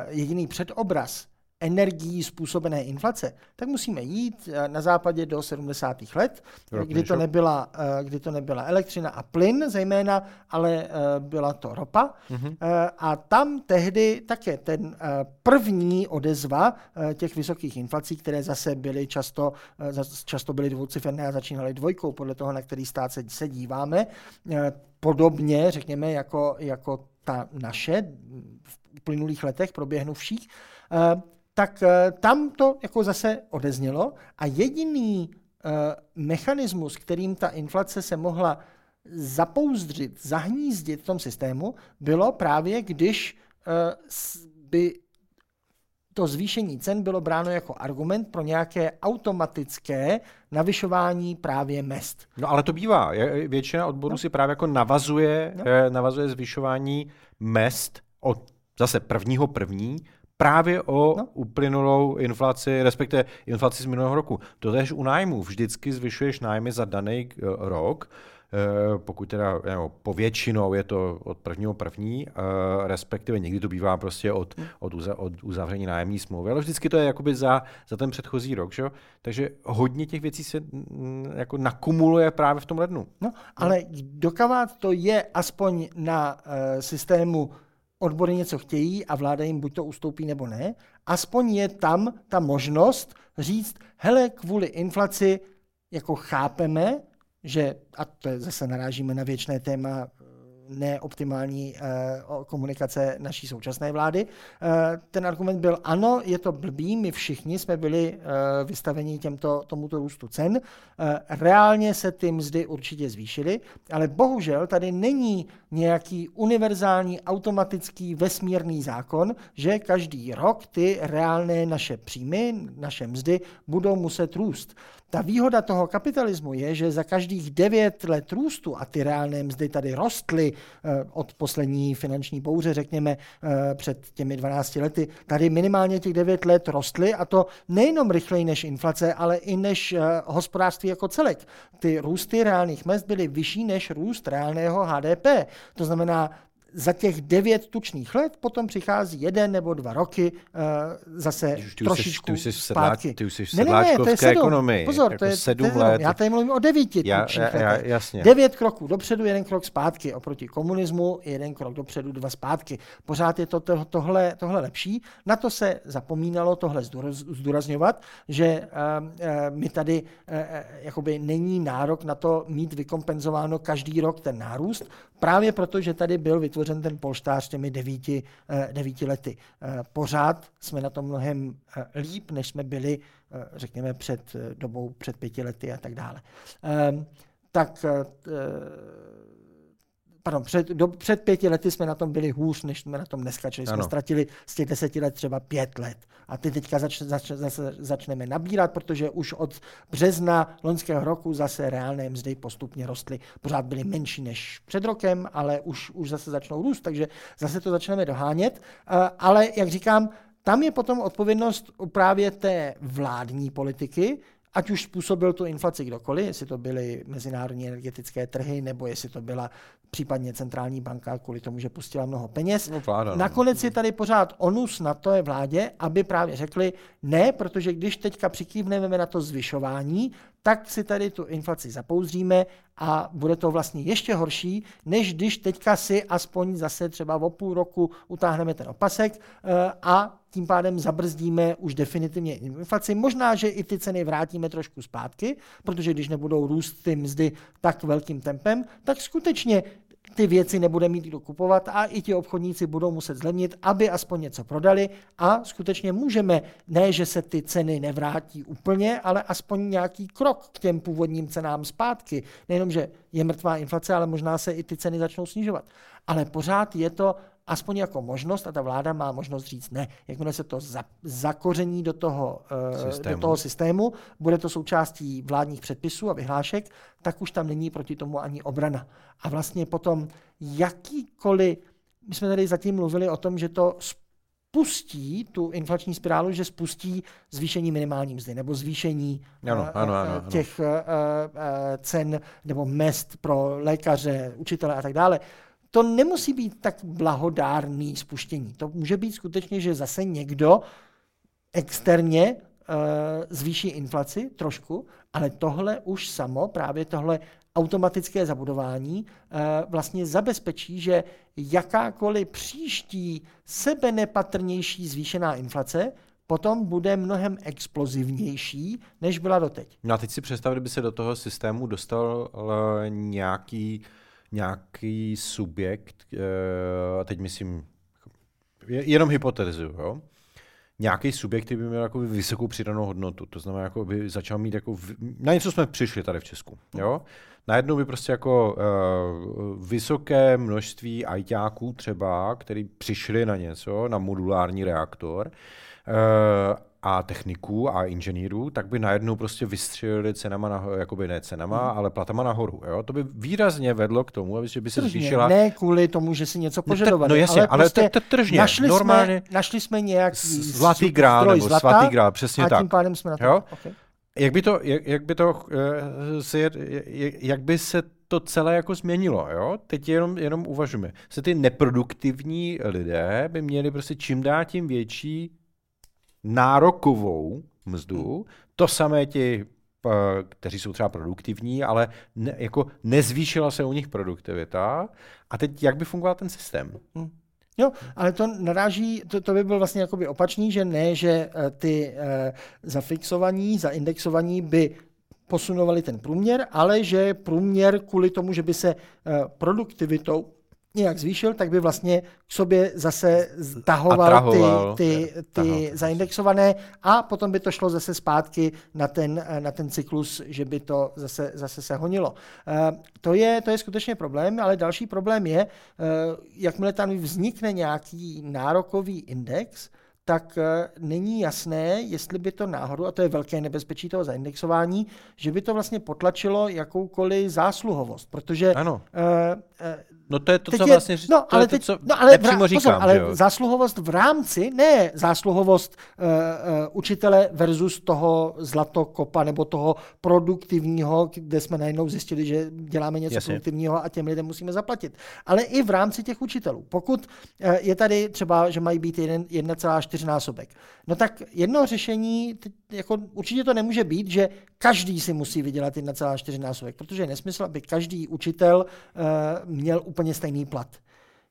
jediný předobraz energií způsobené inflace, tak musíme jít eh, na západě do 70. let, kdy to, nebyla, eh, kdy to nebyla elektřina a plyn zejména, ale eh, byla to ropa. Mm-hmm. A tam tehdy také ten první odezva těch vysokých inflací, které zase byly často, často byly dvouciferné a začínaly dvojkou, podle toho, na který stát se, se díváme, podobně, řekněme, jako, jako ta naše v uplynulých letech proběhnuvších, tak eh, tam to jako zase odeznělo a jediný uh, mechanismus, kterým ta inflace se mohla zapouzdřit, zahnízdit v tom systému, bylo právě, když uh, by to zvýšení cen bylo bráno jako argument pro nějaké automatické navyšování právě mest. No ale to bývá. Většina odborů no. si právě jako navazuje, no. navazuje zvyšování mest od zase prvního první právě o no. uplynulou inflaci, respektive inflaci z minulého roku. To tež u nájmu. Vždycky zvyšuješ nájmy za daný eh, rok, eh, pokud teda nebo povětšinou je to od prvního první, eh, respektive někdy to bývá prostě od, hmm. od, uza, od uzavření nájemní smlouvy, ale vždycky to je jakoby za, za ten předchozí rok, že? takže hodně těch věcí se jako nakumuluje právě v tom lednu. No, ale dokávat to je aspoň na uh, systému odbory něco chtějí a vláda jim buď to ustoupí nebo ne, aspoň je tam ta možnost říct, hele, kvůli inflaci jako chápeme, že, a to je zase narážíme na věčné téma neoptimální komunikace naší současné vlády. Ten argument byl, ano, je to blbý, my všichni jsme byli vystaveni těmto, tomuto růstu cen. Reálně se ty mzdy určitě zvýšily, ale bohužel tady není nějaký univerzální, automatický, vesmírný zákon, že každý rok ty reálné naše příjmy, naše mzdy budou muset růst. Ta výhoda toho kapitalismu je, že za každých devět let růstu, a ty reálné mzdy tady rostly eh, od poslední finanční bouře, řekněme eh, před těmi 12 lety, tady minimálně těch devět let rostly a to nejenom rychleji než inflace, ale i než eh, hospodářství jako celek. Ty růsty reálných mest byly vyšší než růst reálného HDP. To znamená, za těch devět tučných let potom přichází jeden nebo dva roky uh, zase ty trošičku jsi, ty zpátky. Ty už jsi v sedláčkovské ekonomii. Pozor, jako to je sedm to je, let. Já tady mluvím o devíti já, tučných já, já, jasně. Devět kroků dopředu, jeden krok zpátky. Oproti komunismu jeden krok dopředu, dva zpátky. Pořád je to, to tohle, tohle lepší. Na to se zapomínalo tohle zdůrazňovat, že uh, uh, my tady uh, jakoby není nárok na to mít vykompenzováno každý rok ten nárůst, právě proto, že tady byl vytvořen ten polštář těmi devíti, eh, devíti lety. Eh, pořád jsme na tom mnohem eh, líp, než jsme byli, řekněme, před dobou, před pěti lety a tak dále. Ehm, tak pardon, před, do, před pěti lety jsme na tom byli hůř, než jsme na tom dneska, čili ano. jsme ztratili z těch deseti let třeba pět let. A ty teďka zač, zač, zase začneme nabírat, protože už od března loňského roku zase reálné mzdy postupně rostly. Pořád byly menší než před rokem, ale už, už zase začnou růst, takže zase to začneme dohánět. Ale jak říkám, tam je potom odpovědnost právě té vládní politiky, ať už způsobil tu inflaci kdokoliv, jestli to byly mezinárodní energetické trhy, nebo jestli to byla případně centrální banka kvůli tomu, že pustila mnoho peněz. No, vláda, no. Nakonec je tady pořád onus na to je vládě, aby právě řekli ne, protože když teďka přikývneme na to zvyšování, tak si tady tu inflaci zapouzříme a bude to vlastně ještě horší, než když teďka si aspoň zase třeba o půl roku utáhneme ten opasek eh, a tím pádem zabrzdíme už definitivně inflaci. Možná, že i ty ceny vrátíme trošku zpátky, protože když nebudou růst ty mzdy tak velkým tempem, tak skutečně ty věci nebude mít kdo kupovat a i ti obchodníci budou muset zlevnit, aby aspoň něco prodali a skutečně můžeme, ne, že se ty ceny nevrátí úplně, ale aspoň nějaký krok k těm původním cenám zpátky. Nejenom, že je mrtvá inflace, ale možná se i ty ceny začnou snižovat. Ale pořád je to aspoň jako možnost a ta vláda má možnost říct ne. Jakmile se to za, zakoření do toho, systému. do toho systému, bude to součástí vládních předpisů a vyhlášek, tak už tam není proti tomu ani obrana. A vlastně potom jakýkoliv, my jsme tady zatím mluvili o tom, že to spustí tu inflační spirálu, že spustí zvýšení minimální mzdy nebo zvýšení ano, uh, ano, ano, ano. těch cen nebo mest pro lékaře, učitele a tak dále to nemusí být tak blahodárný spuštění. To může být skutečně, že zase někdo externě uh, zvýší inflaci trošku, ale tohle už samo, právě tohle automatické zabudování uh, vlastně zabezpečí, že jakákoliv příští sebenepatrnější zvýšená inflace potom bude mnohem explozivnější, než byla doteď. No a teď si představ, kdyby se do toho systému dostal uh, nějaký uh, nějaký subjekt, eh, a teď myslím, jenom hypotetizuju, jo? nějaký subjekt, který by měl jako vysokou přidanou hodnotu. To znamená, jako by začal mít jako, na něco jsme přišli tady v Česku. Jo? Najednou by prostě jako uh, vysoké množství ajťáků třeba, který přišli na něco, na modulární reaktor, uh, a techniků a inženýrů, tak by najednou prostě vystřelili cenama, na, jakoby ne cenama, hmm. ale platama nahoru. Jo? To by výrazně vedlo k tomu, že by se tržně, zvýšila... Ne kvůli tomu, že si něco požadovali. No, no jasně, ale, ale prostě to, to tržně. Našli normálně... Jsme, našli jsme nějaký zlatý grál, nebo zlata, svatý grál, přesně a tak. tím pádem jsme na to. Jo? Okay. Jak by to, jak, jak by to, uh, se, jak, jak by se to celé jako změnilo, jo? Teď jenom, jenom uvažujeme. Se ty neproduktivní lidé by měli prostě čím dál tím větší nárokovou mzdu, hmm. to samé ti, kteří jsou třeba produktivní, ale ne, jako nezvýšila se u nich produktivita. A teď jak by fungoval ten systém? Hmm. Jo, ale to naráží, to, to by byl vlastně jakoby opačný, že ne, že eh, ty e, zafixovaní, zaindexovaní by posunovali ten průměr, ale že průměr kvůli tomu, že by se e, produktivitou nějak zvýšil, tak by vlastně k sobě zase tahoval ty, ty, ty zaindexované a potom by to šlo zase zpátky na ten, na ten cyklus, že by to zase, zase se honilo. Eh, to je, to je skutečně problém, ale další problém je, eh, jakmile tam vznikne nějaký nárokový index, tak eh, není jasné, jestli by to náhodou, a to je velké nebezpečí toho zaindexování, že by to vlastně potlačilo jakoukoliv zásluhovost, protože ano. No to je to, co je, vlastně no, to ale je teď, to, co no, ale nepřímo vra, říkám. Pozor, ale jo? zásluhovost v rámci, ne zásluhovost uh, uh, učitele versus toho zlatokopa nebo toho produktivního, kde jsme najednou zjistili, že děláme něco Jasně. produktivního a těm lidem musíme zaplatit. Ale i v rámci těch učitelů. Pokud uh, je tady třeba, že mají být 1,4 násobek, no tak jedno řešení, jako určitě to nemůže být, že každý si musí vydělat 1,4 násobek, protože je nesmysl, aby každý učitel uh, měl úplně stejný plat.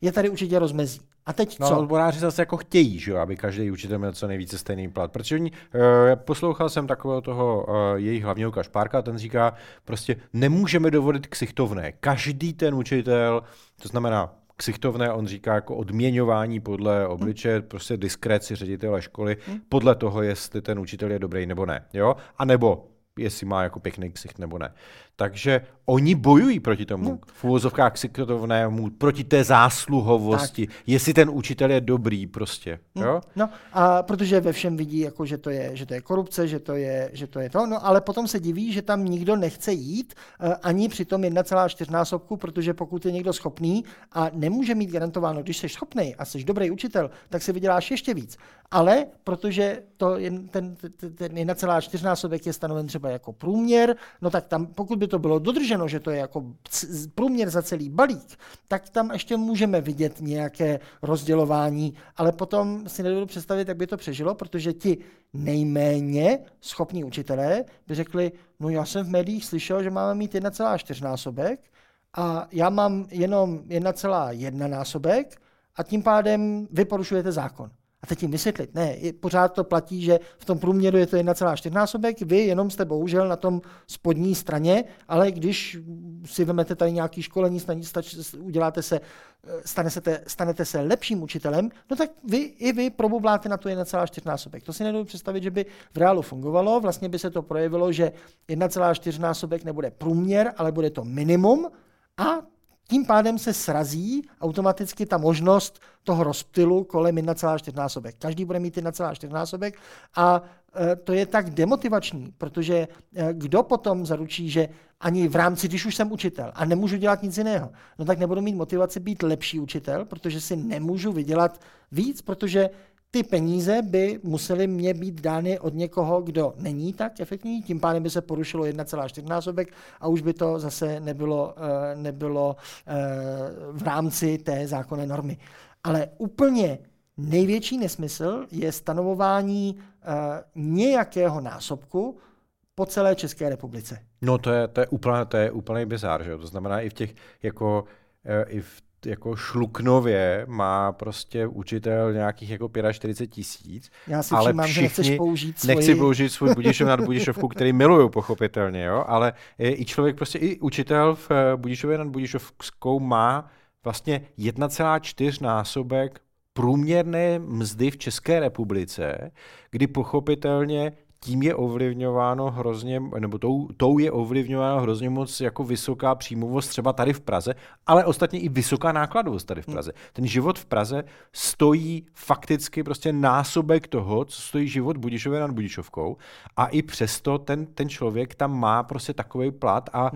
Je tady určitě rozmezí. A teď no, co? odboráři zase jako chtějí, že aby každý učitel měl co nejvíce stejný plat. Protože oni, uh, poslouchal jsem takového toho uh, jejich hlavního kašpárka, ten říká, prostě nemůžeme dovolit ksichtovné. Každý ten učitel, to znamená ksichtovné, on říká jako odměňování podle obliče, hmm. prostě diskreci ředitele školy, hmm. podle toho, jestli ten učitel je dobrý nebo ne. Jo? A nebo jestli má jako pěkný ksicht nebo ne. Takže oni bojují proti tomu, no. v úvozovkách ksichtovnému, proti té zásluhovosti, tak. jestli ten učitel je dobrý prostě. Hm. Jo? No, a protože ve všem vidí, jako, že, to je, že to je korupce, že to je, že to je to, no ale potom se diví, že tam nikdo nechce jít uh, ani při tom 1,4 násobku, protože pokud je někdo schopný a nemůže mít garantováno, když jsi schopný a jsi dobrý učitel, tak si vyděláš ještě víc. Ale protože to je, ten, ten, ten 1,4 násobek je stanoven třeba jako průměr, no tak tam, pokud by to bylo dodrženo, že to je jako průměr za celý balík, tak tam ještě můžeme vidět nějaké rozdělování, ale potom si nedovedu představit, jak by to přežilo, protože ti nejméně schopní učitelé by řekli, no já jsem v médiích slyšel, že máme mít 1,4 násobek a já mám jenom 1,1 násobek a tím pádem vy porušujete zákon. A teď jim vysvětlit, ne, pořád to platí, že v tom průměru je to 1,4 násobek, vy jenom jste bohužel na tom spodní straně, ale když si vezmete tady nějaký školení, uděláte se, stane se, stanete se lepším učitelem, no tak vy i vy probubláte na to 1,4 násobek. To si nedovedu představit, že by v reálu fungovalo. Vlastně by se to projevilo, že 1,4 násobek nebude průměr, ale bude to minimum a tím pádem se srazí automaticky ta možnost toho rozptylu kolem 1,4 násobek. Každý bude mít 1,4 násobek a e, to je tak demotivační, protože e, kdo potom zaručí, že ani v rámci, když už jsem učitel a nemůžu dělat nic jiného, no tak nebudu mít motivaci být lepší učitel, protože si nemůžu vydělat víc, protože ty peníze by musely mě být dány od někoho, kdo není tak efektivní, tím pádem by se porušilo 1,4 násobek a už by to zase nebylo, eh, nebylo eh, v rámci té zákonné normy. Ale úplně největší nesmysl je stanovování eh, nějakého násobku po celé České republice. No to je, to je, úplně, to je úplný bizár, že? To znamená i v těch, jako i v jako šluknově má prostě učitel nějakých jako 45 tisíc. Já si ale všimám, všichni, že nechceš použít svoji... Nechci použít svůj Budišov nad Budišovku, který miluju pochopitelně, jo, ale i člověk prostě, i učitel v eh, Budišově nad Budišovskou má vlastně 1,4 násobek průměrné mzdy v České republice, kdy pochopitelně tím je ovlivňováno hrozně, nebo tou, tou je ovlivňováno hrozně moc jako vysoká příjmovost třeba tady v Praze, ale ostatně i vysoká nákladovost tady v Praze. Ten život v Praze stojí fakticky prostě násobek toho, co stojí život Budišově nad Budišovkou a i přesto ten, ten člověk tam má prostě takový plat a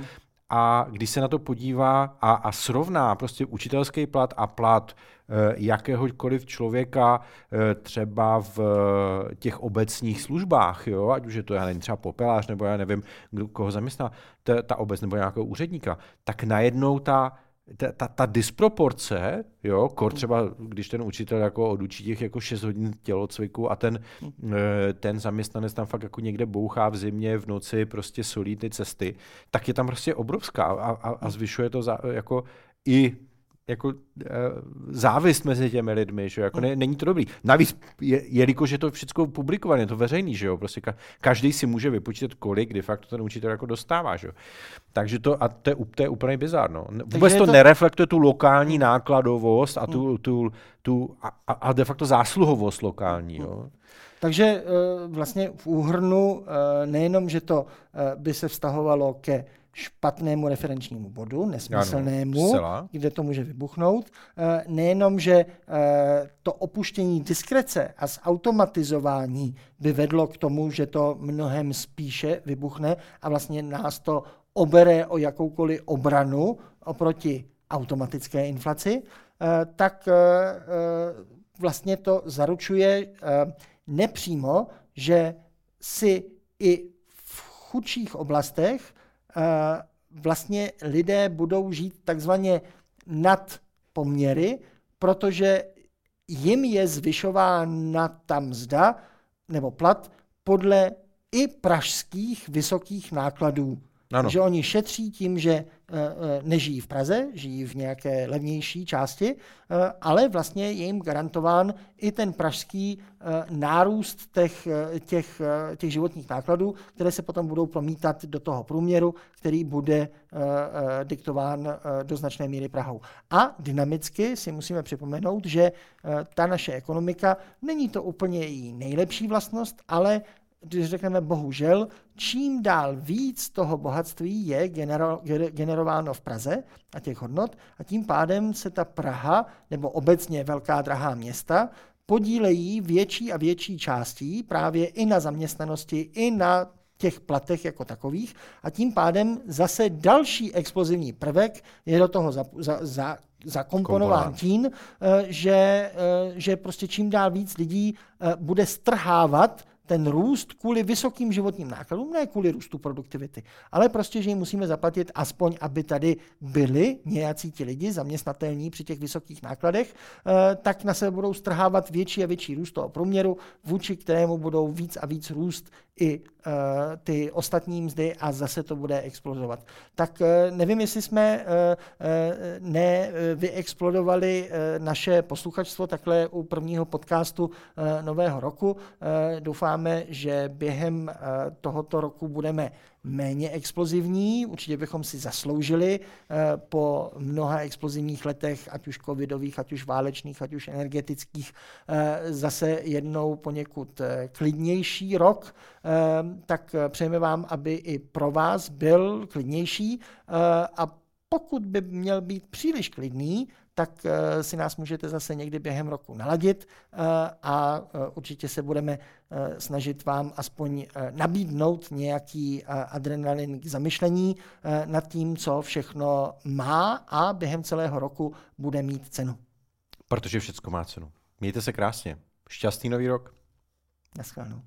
a když se na to podívá a, a srovná prostě učitelský plat a plat Eh, jakéhokoliv člověka eh, třeba v eh, těch obecních službách, jo? ať už je to, já nevím, třeba popelář, nebo já nevím, kdo, koho zaměstná ta, ta obec nebo nějakého úředníka, tak najednou ta, ta, ta, ta disproporce, jo, kor třeba, když ten učitel jako odučí těch jako 6 hodin tělocviku a ten, ten zaměstnanec tam fakt jako někde bouchá v zimě, v noci, prostě solí ty cesty, tak je tam prostě obrovská a, a, a zvyšuje to za, jako i jako e, závist mezi těmi lidmi, že jako ne, není to dobrý. Navíc, je, jelikož je to všechno publikované, je to veřejný, že jo, prostě ka, každý si může vypočítat, kolik de facto ten učitel jako dostává, že jo. Takže to, a to je, to je úplně bizarno. Vůbec to, to nereflektuje tu lokální nákladovost a tu, tu, tu a, a de facto zásluhovost lokální, jo. Takže eh, vlastně v úhrnu eh, nejenom, že to eh, by se vztahovalo ke špatnému referenčnímu bodu, nesmyslnému, ano, kde to může vybuchnout. Nejenom, že to opuštění diskrece a zautomatizování by vedlo k tomu, že to mnohem spíše vybuchne a vlastně nás to obere o jakoukoliv obranu oproti automatické inflaci, tak vlastně to zaručuje nepřímo, že si i v chudších oblastech vlastně lidé budou žít takzvaně nad poměry, protože jim je zvyšována ta mzda nebo plat podle i pražských vysokých nákladů ano. Že oni šetří tím, že eh, eh, nežijí v Praze, žijí v nějaké levnější části, eh, ale vlastně je jim garantován i ten pražský nárůst těch, těch, těch životních nákladů, které se potom budou promítat do toho průměru, který bude diktován do značné míry Prahou. A dynamicky si musíme připomenout, že ta naše ekonomika není to úplně její nejlepší vlastnost, ale když řekneme bohužel, čím dál víc toho bohatství je genero, generováno v Praze a těch hodnot a tím pádem se ta Praha nebo obecně velká drahá města podílejí větší a větší částí právě i na zaměstnanosti, i na těch platech jako takových. A tím pádem zase další explozivní prvek je do toho za, za, za, zakomponován tím, eh, že, eh, že prostě čím dál víc lidí eh, bude strhávat ten růst kvůli vysokým životním nákladům, ne kvůli růstu produktivity, ale prostě, že jim musíme zaplatit aspoň, aby tady byli nějací ti lidi zaměstnatelní při těch vysokých nákladech, eh, tak na sebe budou strhávat větší a větší růst toho průměru, vůči kterému budou víc a víc růst i uh, ty ostatní mzdy a zase to bude explodovat. Tak uh, nevím, jestli jsme nevyexplodovali naše posluchačstvo takhle u prvního podcastu nového roku. Uh, doufáme, že během uh, tohoto roku budeme méně explozivní. Určitě bychom si zasloužili uh, po mnoha explozivních letech, ať už covidových, ať už válečných, ať už energetických, uh, zase jednou poněkud klidnější rok. Tak eh, přejeme vám, aby i pro vás byl klidnější eh, a pokud by měl být příliš klidný, tak eh, si nás můžete zase někdy během roku naladit a určitě se budeme snažit vám aspoň nabídnout nějaký adrenalin k zamyšlení nad tím, co všechno má a během celého roku bude mít cenu. Protože všechno má cenu. Mějte se krásně. Šťastný nový rok. Naschledanou.